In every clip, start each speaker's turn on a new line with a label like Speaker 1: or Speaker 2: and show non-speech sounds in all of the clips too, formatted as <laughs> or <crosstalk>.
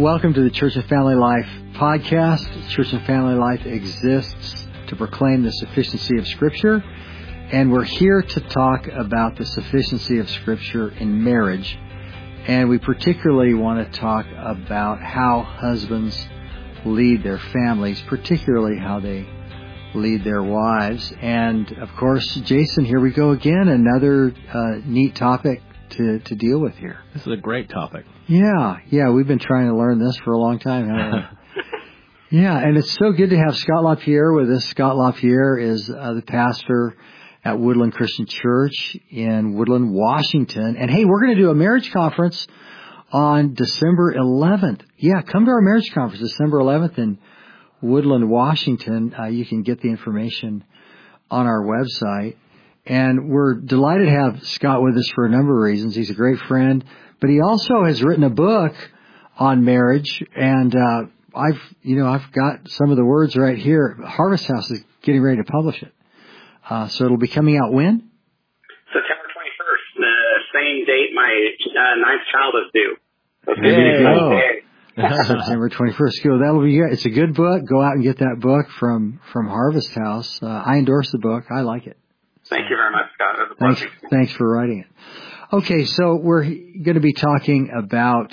Speaker 1: Welcome to the Church and Family Life podcast. Church and Family Life exists to proclaim the sufficiency of Scripture, and we're here to talk about the sufficiency of Scripture in marriage. And we particularly want to talk about how husbands lead their families, particularly how they lead their wives. And of course, Jason, here we go again, another uh, neat topic to, to deal with here.
Speaker 2: This is a great topic.
Speaker 1: Yeah, yeah, we've been trying to learn this for a long time, <laughs> yeah, and it's so good to have Scott LaPierre with us. Scott LaPierre is uh, the pastor at Woodland Christian Church in Woodland, Washington. And hey, we're going to do a marriage conference on December 11th. Yeah, come to our marriage conference December 11th in Woodland, Washington. Uh, you can get the information on our website. And we're delighted to have Scott with us for a number of reasons. He's a great friend, but he also has written a book on marriage. And uh, I've, you know, I've got some of the words right here. Harvest House is getting ready to publish it, uh, so it'll be coming out when?
Speaker 3: September 21st, the same date my uh, ninth child is due.
Speaker 1: Okay. <laughs> September 21st. Go. That'll be good. It's a good book. Go out and get that book from, from Harvest House. Uh, I endorse the book. I like it.
Speaker 3: Thank you very much, Scott. It was a
Speaker 1: Thanks,
Speaker 3: pleasure.
Speaker 1: thanks for writing it. Okay, so we're going to be talking about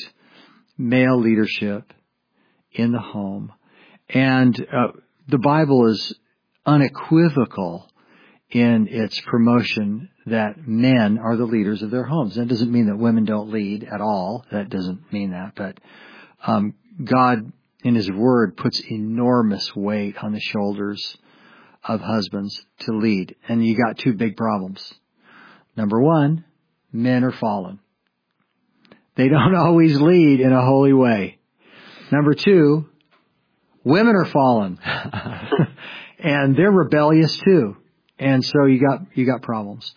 Speaker 1: male leadership in the home. And uh, the Bible is unequivocal in its promotion that men are the leaders of their homes. That doesn't mean that women don't lead at all. That doesn't mean that. But um, God, in His Word, puts enormous weight on the shoulders of husbands to lead. And you got two big problems. Number one, men are fallen. They don't <laughs> always lead in a holy way. Number two, women are fallen. <laughs> and they're rebellious too. And so you got, you got problems.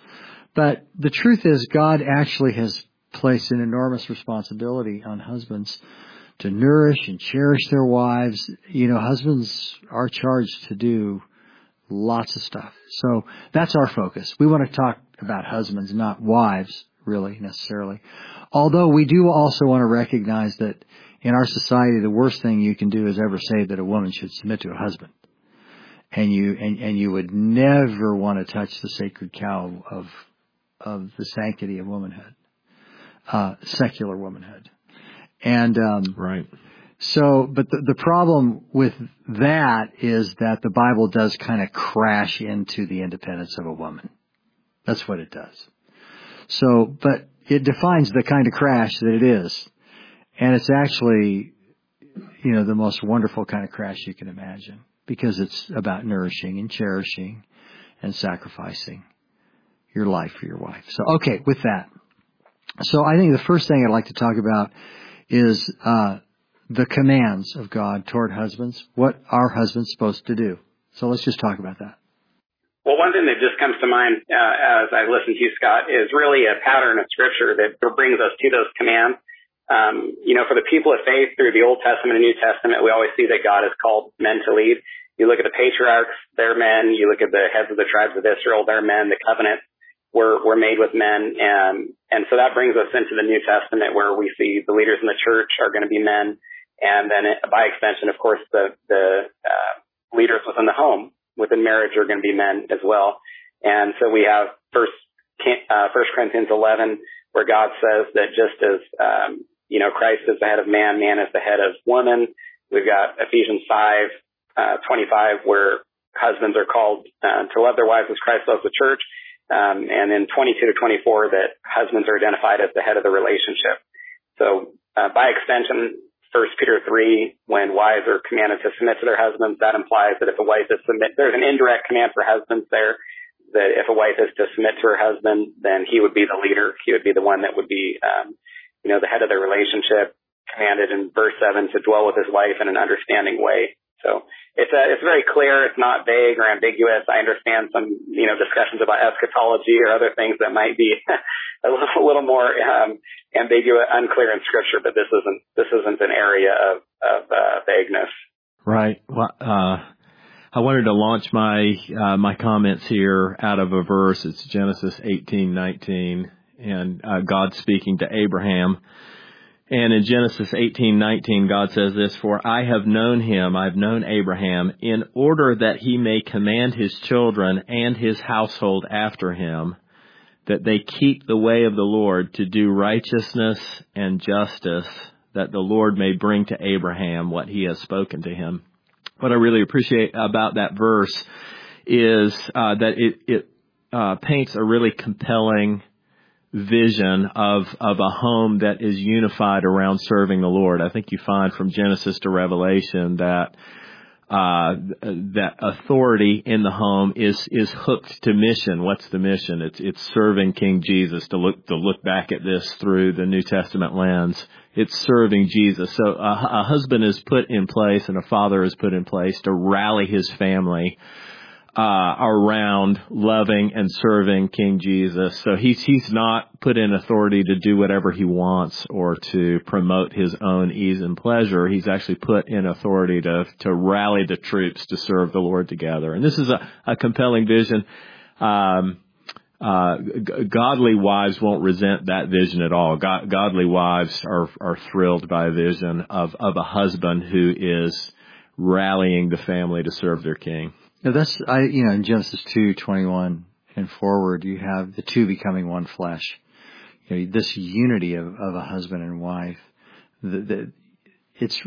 Speaker 1: But the truth is God actually has placed an enormous responsibility on husbands to nourish and cherish their wives. You know, husbands are charged to do lots of stuff. So that's our focus. We want to talk about husbands, not wives, really, necessarily. Although we do also want to recognize that in our society, the worst thing you can do is ever say that a woman should submit to a husband. And you, and, and you would never want to touch the sacred cow of, of the sanctity of womanhood, uh, secular womanhood. And, um,
Speaker 2: Right.
Speaker 1: So, but the, the problem with that is that the Bible does kind of crash into the independence of a woman. That's what it does. So, but it defines the kind of crash that it is. And it's actually, you know, the most wonderful kind of crash you can imagine because it's about nourishing and cherishing and sacrificing your life for your wife. So, okay, with that. So I think the first thing I'd like to talk about is, uh, the commands of God toward husbands, what are husbands supposed to do? So let's just talk about that.
Speaker 3: Well, one thing that just comes to mind uh, as I listen to you, Scott, is really a pattern of Scripture that brings us to those commands. Um, you know, for the people of faith through the Old Testament and New Testament, we always see that God has called men to lead. You look at the patriarchs, they're men. You look at the heads of the tribes of Israel, they're men. The covenants were, were made with men. And, and so that brings us into the New Testament where we see the leaders in the church are going to be men. And then it, by extension, of course, the, the, uh, leaders within the home, within marriage are going to be men as well. And so we have first, uh, first Corinthians 11, where God says that just as, um, you know, Christ is the head of man, man is the head of woman. We've got Ephesians 5, uh, 25, where husbands are called, uh, to love their wives as Christ loves the church. Um, and then 22 to 24 that husbands are identified as the head of the relationship. So, uh, by extension, First Peter three, when wives are commanded to submit to their husbands, that implies that if a wife is submit, there's an indirect command for husbands there. That if a wife is to submit to her husband, then he would be the leader. He would be the one that would be, um, you know, the head of their relationship. Commanded in verse seven to dwell with his wife in an understanding way. So it's a, it's very clear. It's not vague or ambiguous. I understand some, you know, discussions about eschatology or other things that might be <laughs> a little, a little more um, ambiguous, unclear in Scripture, but this isn't this isn't an area of of uh, vagueness.
Speaker 2: Right. Well, uh, I wanted to launch my uh, my comments here out of a verse. It's Genesis eighteen nineteen, and uh, God speaking to Abraham, And in Genesis 18:19 God says this, "For I have known him, I've known Abraham, in order that he may command his children and his household after him, that they keep the way of the Lord to do righteousness and justice, that the Lord may bring to Abraham what he has spoken to him." What I really appreciate about that verse is uh, that it, it uh, paints a really compelling vision of of a home that is unified around serving the Lord. I think you find from Genesis to Revelation that uh, that authority in the home is is hooked to mission. What's the mission? It's it's serving King Jesus. To look to look back at this through the New Testament lens, it's serving Jesus. So a, a husband is put in place and a father is put in place to rally his family uh, around loving and serving King Jesus. So he's he's not put in authority to do whatever he wants or to promote his own ease and pleasure. He's actually put in authority to to rally the troops to serve the Lord together. And this is a, a compelling vision. Um, uh, g- godly wives won't resent that vision at all. God, godly wives are are thrilled by a vision of of a husband who is rallying the family to serve their king.
Speaker 1: Now that's I you know in Genesis two twenty one and forward you have the two becoming one flesh. You know this unity of, of a husband and wife. The, the it's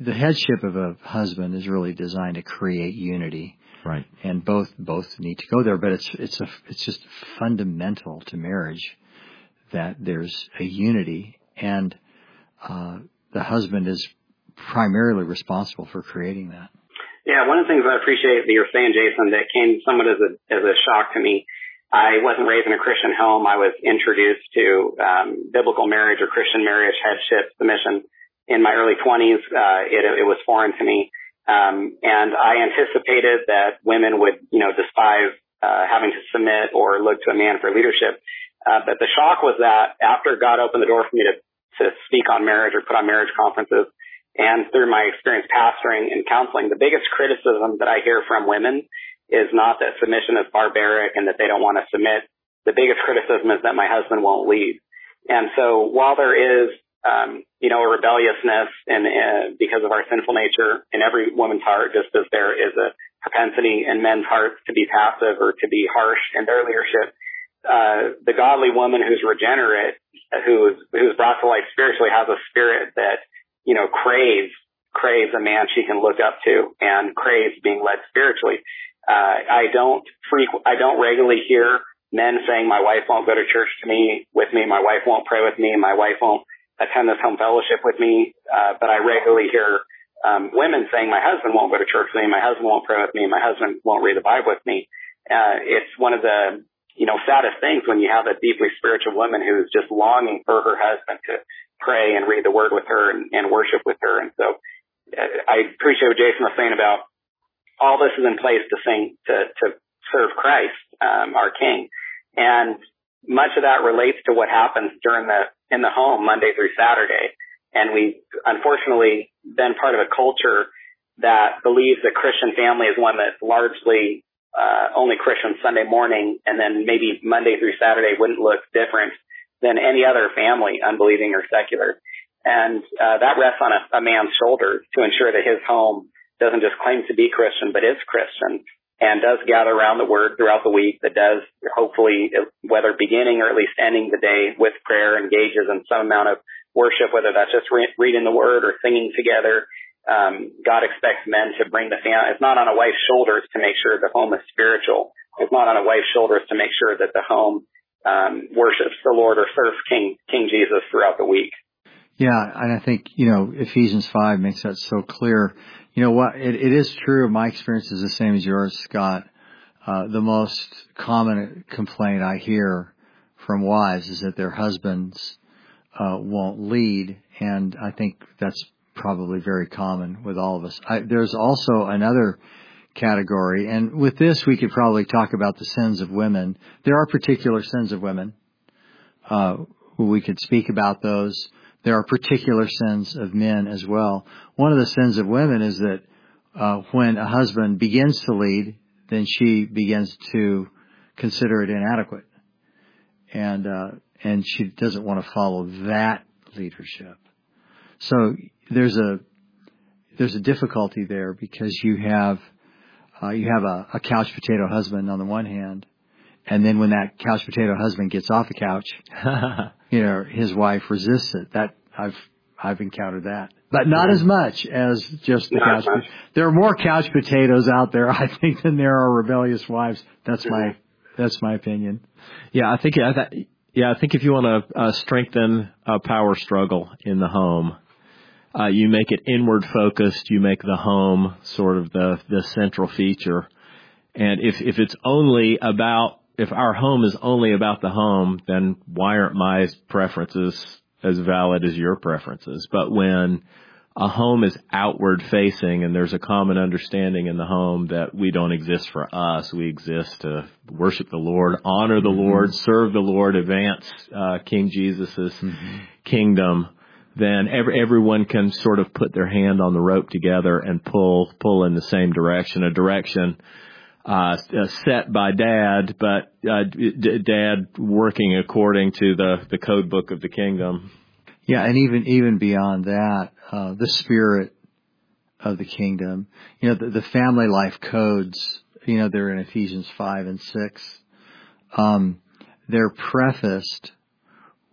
Speaker 1: the headship of a husband is really designed to create unity.
Speaker 2: Right.
Speaker 1: And both both need to go there, but it's it's a it's just fundamental to marriage that there's a unity and uh, the husband is primarily responsible for creating that.
Speaker 3: Yeah, one of the things I appreciate that you're saying, Jason, that came somewhat as a as a shock to me. I wasn't raised in a Christian home. I was introduced to um, biblical marriage or Christian marriage, headship, submission in my early 20s. Uh, it, it was foreign to me, um, and I anticipated that women would, you know, despise uh, having to submit or look to a man for leadership. Uh, but the shock was that after God opened the door for me to to speak on marriage or put on marriage conferences, and through my experience pastoring and counseling, the biggest criticism that I hear from women is not that submission is barbaric and that they don't want to submit. The biggest criticism is that my husband won't lead. And so while there is, um, you know, a rebelliousness and uh, because of our sinful nature in every woman's heart, just as there is a propensity in men's hearts to be passive or to be harsh in their leadership, uh, the godly woman who's regenerate, who's who's brought to life spiritually, has a spirit that you know, craves, craves a man she can look up to and craves being led spiritually. Uh, I don't frequent, I don't regularly hear men saying my wife won't go to church to me with me, my wife won't pray with me, my wife won't attend this home fellowship with me. Uh, but I regularly hear um, women saying my husband won't go to church with me, my husband won't pray with me, my husband won't read the Bible with me. Uh, it's one of the you know saddest things when you have a deeply spiritual woman who's just longing for her husband to pray and read the word with her and, and worship with her. And so uh, I appreciate what Jason was saying about all this is in place to sing, to, to serve Christ, um, our King. And much of that relates to what happens during the, in the home Monday through Saturday. And we unfortunately been part of a culture that believes that Christian family is one that's largely uh, only Christian Sunday morning, and then maybe Monday through Saturday wouldn't look different than any other family, unbelieving or secular. And uh, that rests on a, a man's shoulders to ensure that his home doesn't just claim to be Christian, but is Christian and does gather around the word throughout the week that does hopefully, whether beginning or at least ending the day with prayer, engages in some amount of worship, whether that's just re- reading the word or singing together. Um, God expects men to bring the family. It's not on a wife's shoulders to make sure the home is spiritual. It's not on a wife's shoulders to make sure that the home um, worships the Lord or serves King King Jesus throughout the week.
Speaker 1: Yeah, and I think you know Ephesians five makes that so clear. You know what? It, it is true. My experience is the same as yours, Scott. Uh, the most common complaint I hear from wives is that their husbands uh, won't lead, and I think that's probably very common with all of us. I, there's also another category. And with this, we could probably talk about the sins of women. There are particular sins of women. Uh, we could speak about those. There are particular sins of men as well. One of the sins of women is that uh, when a husband begins to lead, then she begins to consider it inadequate, and uh, and she doesn't want to follow that leadership. So there's a there's a difficulty there because you have uh, you have a, a couch potato husband on the one hand, and then when that couch potato husband gets off the couch, <laughs> you know his wife resists it. That I've I've encountered that, but not as much as just the
Speaker 3: Not
Speaker 1: couch.
Speaker 3: much.
Speaker 1: There are more couch potatoes out there, <laughs> I think, than there are rebellious wives. That's my that's my opinion.
Speaker 2: Yeah, I think yeah, that, yeah, I think if you want to uh, strengthen a power struggle in the home, uh, you make it inward focused. You make the home sort of the the central feature. And if if it's only about if our home is only about the home, then why aren't my preferences as valid as your preferences? But when a home is outward facing and there's a common understanding in the home that we don't exist for us. We exist to worship the Lord, honor the Lord, serve the Lord, advance uh, King Jesus' kingdom. Then every, everyone can sort of put their hand on the rope together and pull pull in the same direction, a direction uh, uh, set by Dad, but uh, d- Dad working according to the the code book of the kingdom.
Speaker 1: Yeah, and even even beyond that, uh, the spirit of the kingdom. You know, the, the family life codes. You know, they're in Ephesians five and six. Um, they're prefaced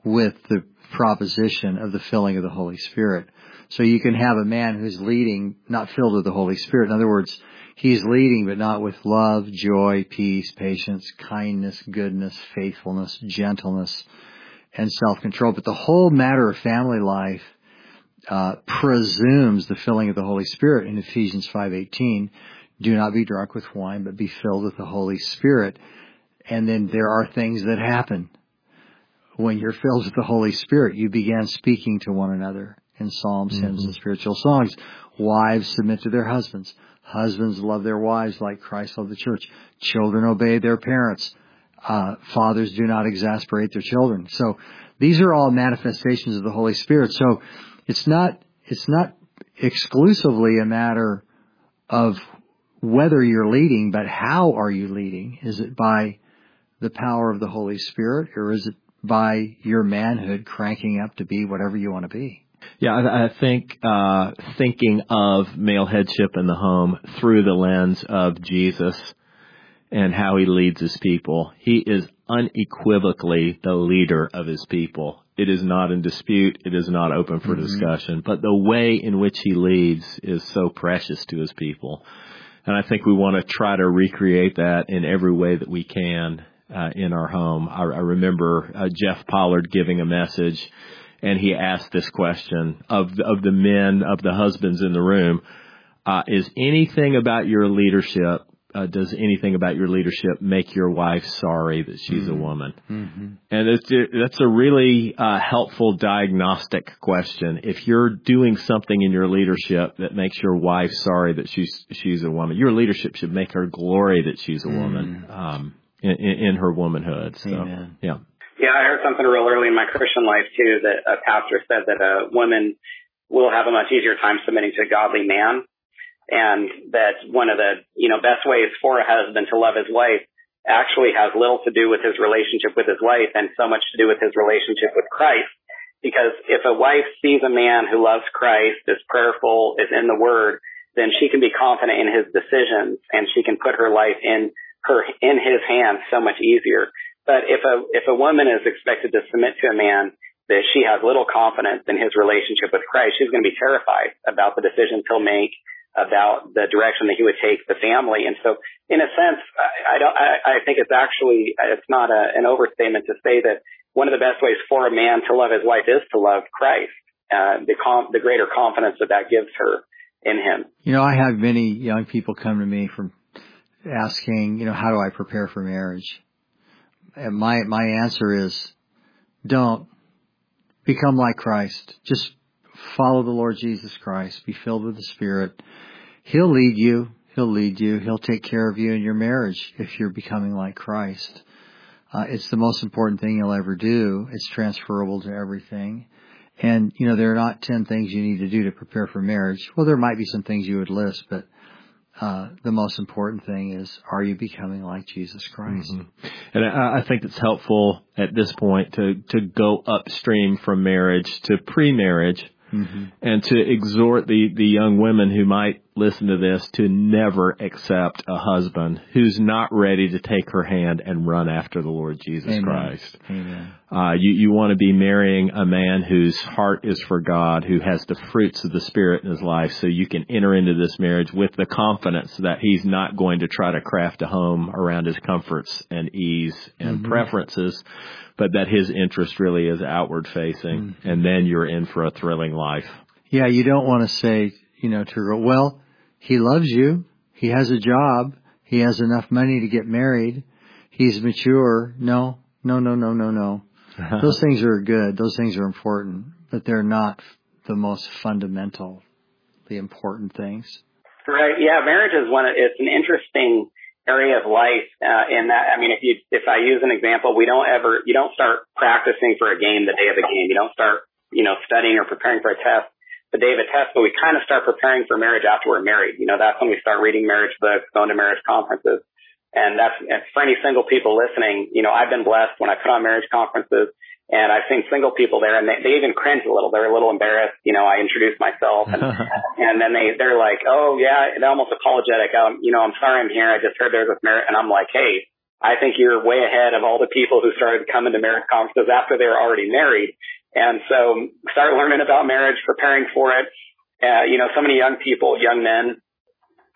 Speaker 1: with the proposition of the filling of the Holy Spirit. So you can have a man who's leading, not filled with the Holy Spirit. In other words, he's leading, but not with love, joy, peace, patience, kindness, goodness, faithfulness, gentleness, and self-control. But the whole matter of family life uh, presumes the filling of the Holy Spirit in Ephesians 5:18. Do not be drunk with wine, but be filled with the Holy Spirit. And then there are things that happen when you're filled with the Holy Spirit. You begin speaking to one another in psalms, hymns, and spiritual songs. Wives submit to their husbands. Husbands love their wives like Christ loved the church. Children obey their parents. Uh, fathers do not exasperate their children. So these are all manifestations of the Holy Spirit. So it's not it's not exclusively a matter of whether you're leading, but how are you leading? Is it by the power of the Holy Spirit, or is it by your manhood cranking up to be whatever you want to be?
Speaker 2: Yeah, I, I think uh, thinking of male headship in the home through the lens of Jesus and how he leads his people. He is unequivocally the leader of his people. It is not in dispute. It is not open for discussion. But the way in which he leads is so precious to his people. And I think we want to try to recreate that in every way that we can uh, in our home. I, I remember uh, Jeff Pollard giving a message, and he asked this question of the, of the men, of the husbands in the room: uh, Is anything about your leadership? Uh, does anything about your leadership make your wife sorry that she's a woman?
Speaker 1: Mm-hmm.
Speaker 2: And it's, that's a really uh, helpful diagnostic question. If you're doing something in your leadership that makes your wife sorry that she's she's a woman, your leadership should make her glory that she's a woman um, in, in, in her womanhood. So,
Speaker 1: Amen.
Speaker 2: yeah.
Speaker 3: Yeah, I heard something real early in my Christian life too that a pastor said that a woman will have a much easier time submitting to a godly man. And that one of the, you know, best ways for a husband to love his wife actually has little to do with his relationship with his wife and so much to do with his relationship with Christ. Because if a wife sees a man who loves Christ, is prayerful, is in the word, then she can be confident in his decisions and she can put her life in her, in his hands so much easier. But if a, if a woman is expected to submit to a man that she has little confidence in his relationship with Christ, she's going to be terrified about the decisions he'll make, about the direction that he would take the family. And so, in a sense, I, I don't. I, I think it's actually it's not a, an overstatement to say that one of the best ways for a man to love his wife is to love Christ. Uh, the com- the greater confidence that that gives her in him.
Speaker 1: You know, I have many young people come to me from asking, you know, how do I prepare for marriage? And my my answer is, don't become like Christ. Just follow the Lord Jesus Christ. Be filled with the Spirit. He'll lead you. He'll lead you. He'll take care of you in your marriage if you're becoming like Christ. Uh, it's the most important thing you'll ever do. It's transferable to everything. And, you know, there are not 10 things you need to do to prepare for marriage. Well, there might be some things you would list, but uh, the most important thing is, are you becoming like Jesus Christ?
Speaker 2: Mm-hmm. And I, I think it's helpful at this point to, to go upstream from marriage to pre-marriage mm-hmm. and to exhort the, the young women who might listen to this to never accept a husband who's not ready to take her hand and run after the Lord Jesus
Speaker 1: Amen.
Speaker 2: Christ.
Speaker 1: Amen.
Speaker 2: Uh, you, you want to be marrying a man whose heart is for God, who has the fruits of the Spirit in his life, so you can enter into this marriage with the confidence that he's not going to try to craft a home around his comforts and ease and mm-hmm. preferences, but that his interest really is outward facing, mm-hmm. and then you're in for a thrilling life.
Speaker 1: Yeah, you don't want to say, you know, to girl, well, he loves you, he has a job, he has enough money to get married, he's mature. No, no, no, no, no, no. <laughs> Those things are good, those things are important, but they're not the most fundamental, the important things.
Speaker 3: Right. Yeah, marriage is one. It's an interesting area of life. Uh, in that, I mean, if you, if I use an example, we don't ever, you don't start practicing for a game the day of the game. You don't start, you know, studying or preparing for a test the day of a test, but we kind of start preparing for marriage after we're married. You know, that's when we start reading marriage books, going to marriage conferences. And that's, and for any single people listening, you know, I've been blessed when I put on marriage conferences and I've seen single people there and they, they even cringe a little. They're a little embarrassed. You know, I introduce myself and, <laughs> and then they, they're like, oh yeah, they're almost apologetic. Um, you know, I'm sorry I'm here. I just heard there's a marriage. And I'm like, hey, I think you're way ahead of all the people who started coming to marriage conferences after they were already married. And so start learning about marriage, preparing for it. Uh, you know, so many young people, young men,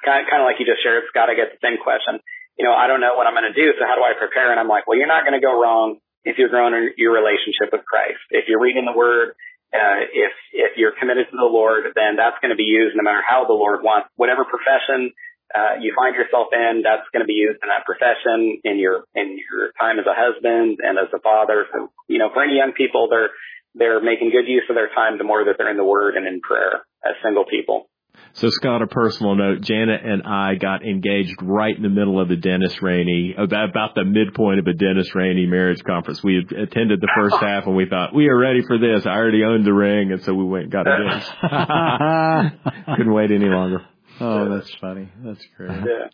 Speaker 3: kind of, kind of like you just shared, Scott, I get the same question. You know, I don't know what I'm going to do. So how do I prepare? And I'm like, well, you're not going to go wrong if you're growing in your relationship with Christ. If you're reading the word, uh, if, if you're committed to the Lord, then that's going to be used no matter how the Lord wants, whatever profession, uh, you find yourself in, that's going to be used in that profession, in your in your time as a husband and as a father. So, you know, for any young people, they're they're making good use of their time the more that they're in the Word and in prayer as single people.
Speaker 2: So Scott, a personal note, Janet and I got engaged right in the middle of the Dennis Rainey, about the midpoint of a Dennis Rainey marriage conference. We had attended the first <laughs> half and we thought, we are ready for this. I already owned the ring and so we went and got <laughs> engaged. <laughs> Couldn't wait any longer.
Speaker 1: Oh, that's funny. That's great.
Speaker 3: Yeah.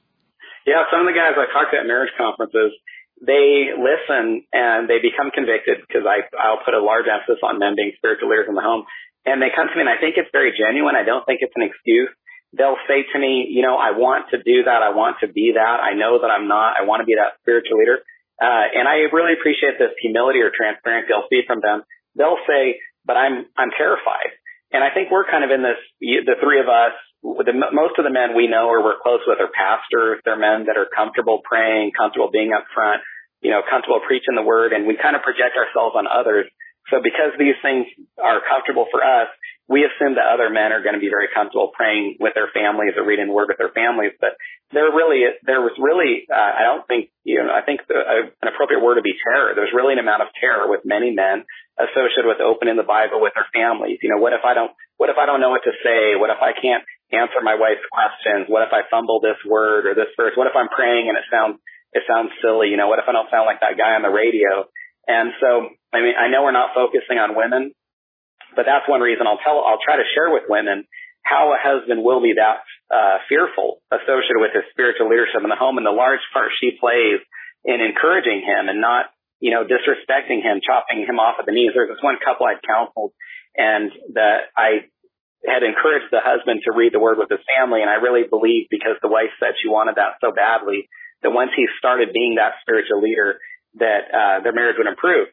Speaker 3: Yeah, some of the guys I talked to at marriage conferences, they listen and they become convicted because I, I'll put a large emphasis on men being spiritual leaders in the home. And they come to me and I think it's very genuine. I don't think it's an excuse. They'll say to me, you know, I want to do that. I want to be that. I know that I'm not. I want to be that spiritual leader. Uh, and I really appreciate this humility or transparency I'll see from them. They'll say, but I'm, I'm terrified. And I think we're kind of in this, the three of us, the, most of the men we know or we're close with are pastors. They're men that are comfortable praying, comfortable being up front, you know, comfortable preaching the word, and we kind of project ourselves on others. So because these things are comfortable for us, we assume that other men are going to be very comfortable praying with their families or reading the word with their families. But there really, there was really, uh, I don't think, you know, I think the, uh, an appropriate word would be terror. There's really an amount of terror with many men associated with opening the Bible with their families. You know, what if I don't, what if I don't know what to say? What if I can't answer my wife's questions? What if I fumble this word or this verse? What if I'm praying and it sounds, it sounds silly? You know, what if I don't sound like that guy on the radio? And so, I mean, I know we're not focusing on women, but that's one reason I'll tell, I'll try to share with women how a husband will be that uh, fearful associated with his spiritual leadership in the home and the large part she plays in encouraging him and not, you know, disrespecting him, chopping him off at the knees. There's this one couple I'd counseled and that I had encouraged the husband to read the word with his family. And I really believe because the wife said she wanted that so badly that once he started being that spiritual leader, that uh, their marriage would improve.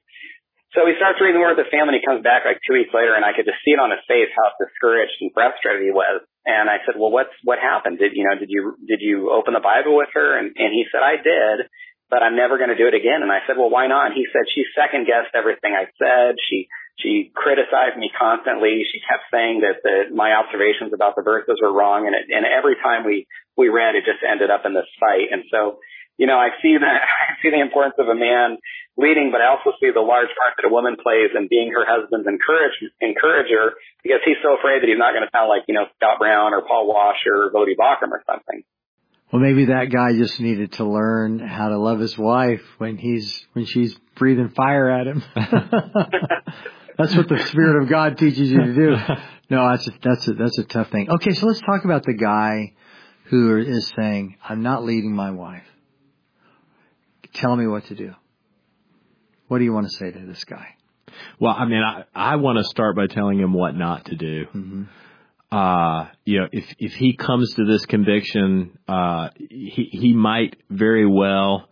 Speaker 3: So he starts reading the word with the family. He comes back like two weeks later, and I could just see it on his face how discouraged and frustrated he was. And I said, "Well, what's what happened? Did you know? Did you did you open the Bible with her?" And and he said, "I did, but I'm never going to do it again." And I said, "Well, why not?" And he said, "She second guessed everything I said. She she criticized me constantly. She kept saying that the my observations about the verses were wrong, and it, and every time we we read, it just ended up in this fight. And so." You know, I see that, <laughs> I see the importance of a man leading, but I also see the large part that a woman plays in being her husband's encourage, encourager because he's so afraid that he's not going to sound like, you know, Scott Brown or Paul Washer or Voddie Baucham or something.
Speaker 1: Well, maybe that guy just needed to learn how to love his wife when he's, when she's breathing fire at him. <laughs> that's what the Spirit of God teaches you to do. No, that's a, that's a, that's a tough thing. Okay, so let's talk about the guy who is saying, I'm not leading my wife. Tell me what to do. What do you want to say to this guy?
Speaker 2: Well, I mean, I, I want to start by telling him what not to do.
Speaker 1: Mm-hmm.
Speaker 2: Uh, you know, if, if he comes to this conviction, uh, he, he might very well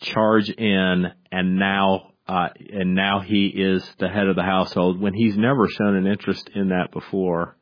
Speaker 2: charge in and now, uh, and now he is the head of the household when he's never shown an interest in that before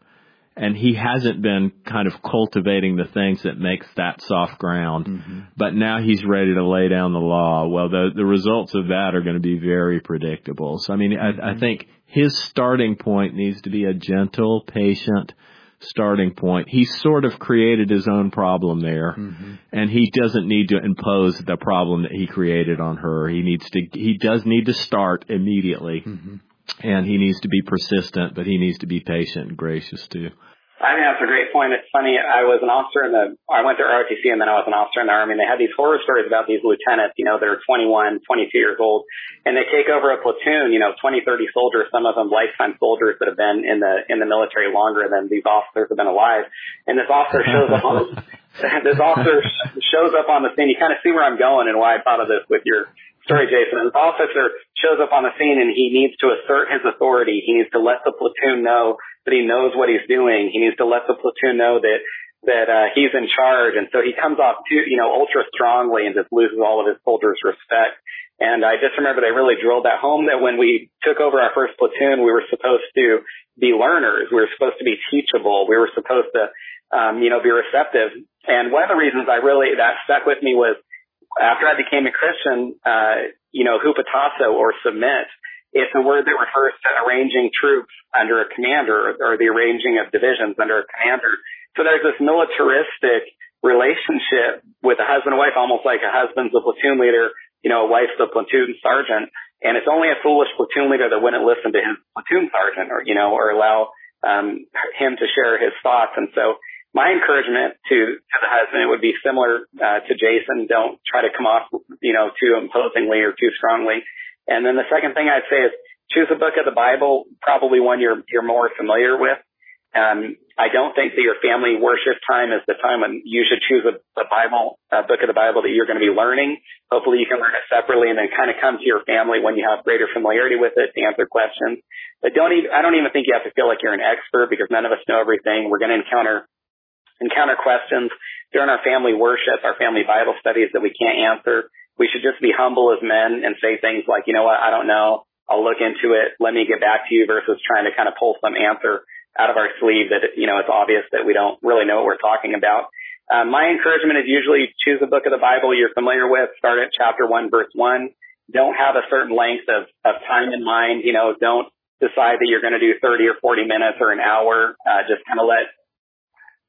Speaker 2: and he hasn't been kind of cultivating the things that makes that soft ground.
Speaker 1: Mm-hmm.
Speaker 2: But now he's ready to lay down the law. Well, the the results of that are going to be very predictable. So I mean, mm-hmm. I, I think his starting point needs to be a gentle, patient starting point. He's sort of created his own problem there,
Speaker 1: mm-hmm.
Speaker 2: and he doesn't need to impose the problem that he created on her. He needs to. He does need to start immediately.
Speaker 1: Mm-hmm
Speaker 2: and he needs to be persistent, but he needs to be patient and gracious too.
Speaker 3: I think that's a great point. It's funny. I was an officer in the, I went to ROTC and then I was an officer in the Army and they had these horror stories about these lieutenants, you know, they're 21, 22 years old and they take over a platoon, you know, 20, 30 soldiers, some of them lifetime soldiers that have been in the, in the military longer than these officers have been alive. And this officer shows up on, <laughs> this officer shows up on the scene. You kind of see where I'm going and why I thought of this with your story, Jason. An officer shows up on the scene and he needs to assert his authority. He needs to let the platoon know that he knows what he's doing. He needs to let the platoon know that that uh, he's in charge. And so he comes off too, you know, ultra strongly and just loses all of his soldiers' respect. And I just remember they really drilled that home that when we took over our first platoon, we were supposed to be learners. We were supposed to be teachable. We were supposed to, um, you know, be receptive. And one of the reasons I really, that stuck with me was after I became a Christian, uh, you know, hupotasso or submit, it's a word that refers to arranging troops under a commander or the arranging of divisions under a commander. So there's this militaristic relationship with a husband and wife, almost like a husband's a platoon leader, you know, a wife's a platoon sergeant. And it's only a foolish platoon leader that wouldn't listen to his platoon sergeant or, you know, or allow um, him to share his thoughts. And so my encouragement to, to the husband would be similar uh, to Jason. Don't try to come off, you know, too imposingly or too strongly. And then the second thing I'd say is choose a book of the Bible, probably one you're you're more familiar with. Um, I don't think that your family worship time is the time when you should choose a, a Bible, a book of the Bible that you're going to be learning. Hopefully you can learn it separately and then kind of come to your family when you have greater familiarity with it to answer questions. But don't even, I don't even think you have to feel like you're an expert because none of us know everything. We're going to encounter encounter questions during our family worship, our family Bible studies that we can't answer. We should just be humble as men and say things like, you know what, I don't know. I'll look into it. Let me get back to you versus trying to kind of pull some answer out of our sleeve that, you know, it's obvious that we don't really know what we're talking about. Uh, my encouragement is usually choose a book of the Bible you're familiar with. Start at chapter one, verse one. Don't have a certain length of, of time in mind. You know, don't decide that you're going to do 30 or 40 minutes or an hour. Uh, just kind of let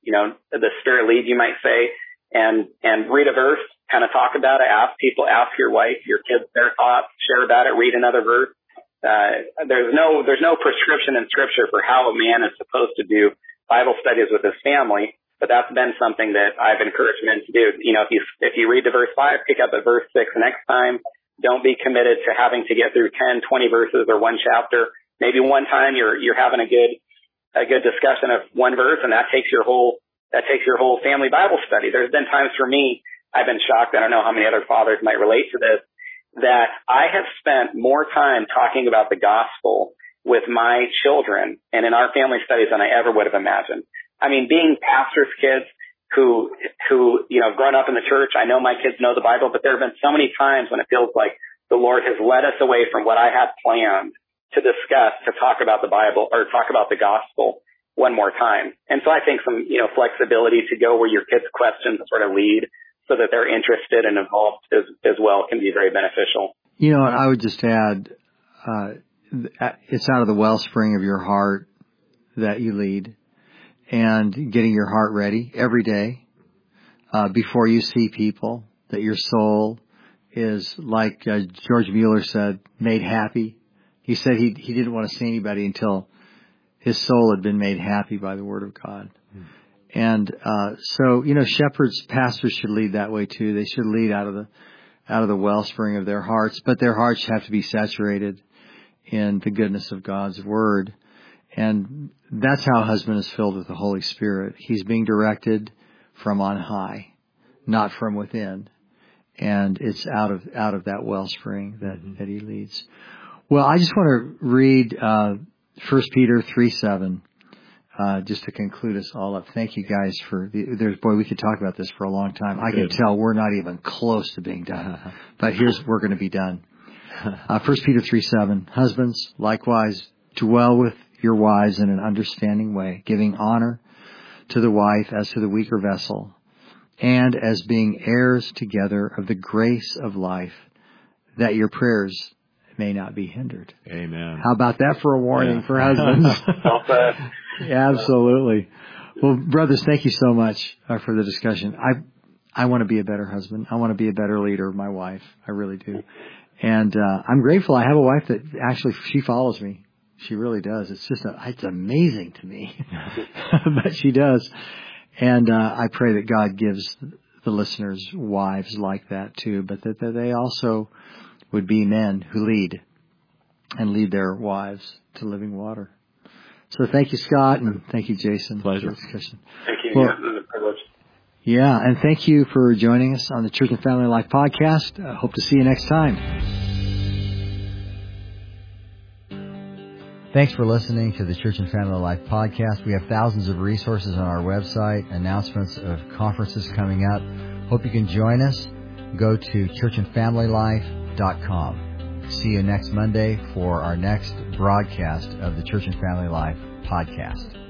Speaker 3: you know, the spirit lead, you might say, and, and read a verse, kind of talk about it, ask people, ask your wife, your kids their thoughts, share about it, read another verse. Uh, there's no, there's no prescription in scripture for how a man is supposed to do Bible studies with his family, but that's been something that I've encouraged men to do. You know, if you, if you read to verse five, pick up at verse six next time. Don't be committed to having to get through 10, 20 verses or one chapter. Maybe one time you're, you're having a good a good discussion of one verse and that takes your whole that takes your whole family Bible study. There's been times for me, I've been shocked, I don't know how many other fathers might relate to this, that I have spent more time talking about the gospel with my children and in our family studies than I ever would have imagined. I mean, being pastors' kids who, who, you know, grown up in the church, I know my kids know the Bible, but there have been so many times when it feels like the Lord has led us away from what I had planned to discuss, to talk about the Bible or talk about the gospel one more time. And so I think some, you know, flexibility to go where your kids' questions sort of lead so that they're interested and involved as, as well can be very beneficial.
Speaker 1: You know, I would just add, uh, it's out of the wellspring of your heart that you lead and getting your heart ready every day, uh, before you see people that your soul is like uh, George Mueller said, made happy he said he he didn't want to see anybody until his soul had been made happy by the word of God. Mm. And uh, so, you know, shepherds, pastors should lead that way too. They should lead out of the out of the wellspring of their hearts, but their hearts have to be saturated in the goodness of God's word. And that's how a husband is filled with the Holy Spirit. He's being directed from on high, not from within. And it's out of out of that wellspring that, mm-hmm. that he leads. Well, I just want to read uh, 1 Peter 3 7. Uh, just to conclude us all up, thank you guys for the, there's, boy, we could talk about this for a long time. I can tell we're not even close to being done, <laughs> but here's, we're going to be done. Uh, 1 Peter 3 7. Husbands, likewise, dwell with your wives in an understanding way, giving honor to the wife as to the weaker vessel, and as being heirs together of the grace of life, that your prayers may not be hindered.
Speaker 2: Amen.
Speaker 1: How about that for a warning yeah. for husbands? <laughs> yeah, absolutely. Well, brothers, thank you so much uh, for the discussion. I I want to be a better husband. I want to be a better leader of my wife. I really do. And uh, I'm grateful. I have a wife that actually she follows me. She really does. It's just a, it's amazing to me, <laughs> but she does. And uh, I pray that God gives the listeners wives like that too, but that, that they also would be men who lead and lead their wives to living water. So thank you, Scott, and thank you, Jason.
Speaker 2: Pleasure.
Speaker 3: Thank you. Well, yeah, a privilege.
Speaker 1: Yeah, and thank you for joining us on the Church and Family Life podcast. I hope to see you next time. Thanks for listening to the Church and Family Life podcast. We have thousands of resources on our website, announcements of conferences coming up. Hope you can join us. Go to churchandfamilylife.com. See you next Monday for our next broadcast of the Church and Family Life podcast.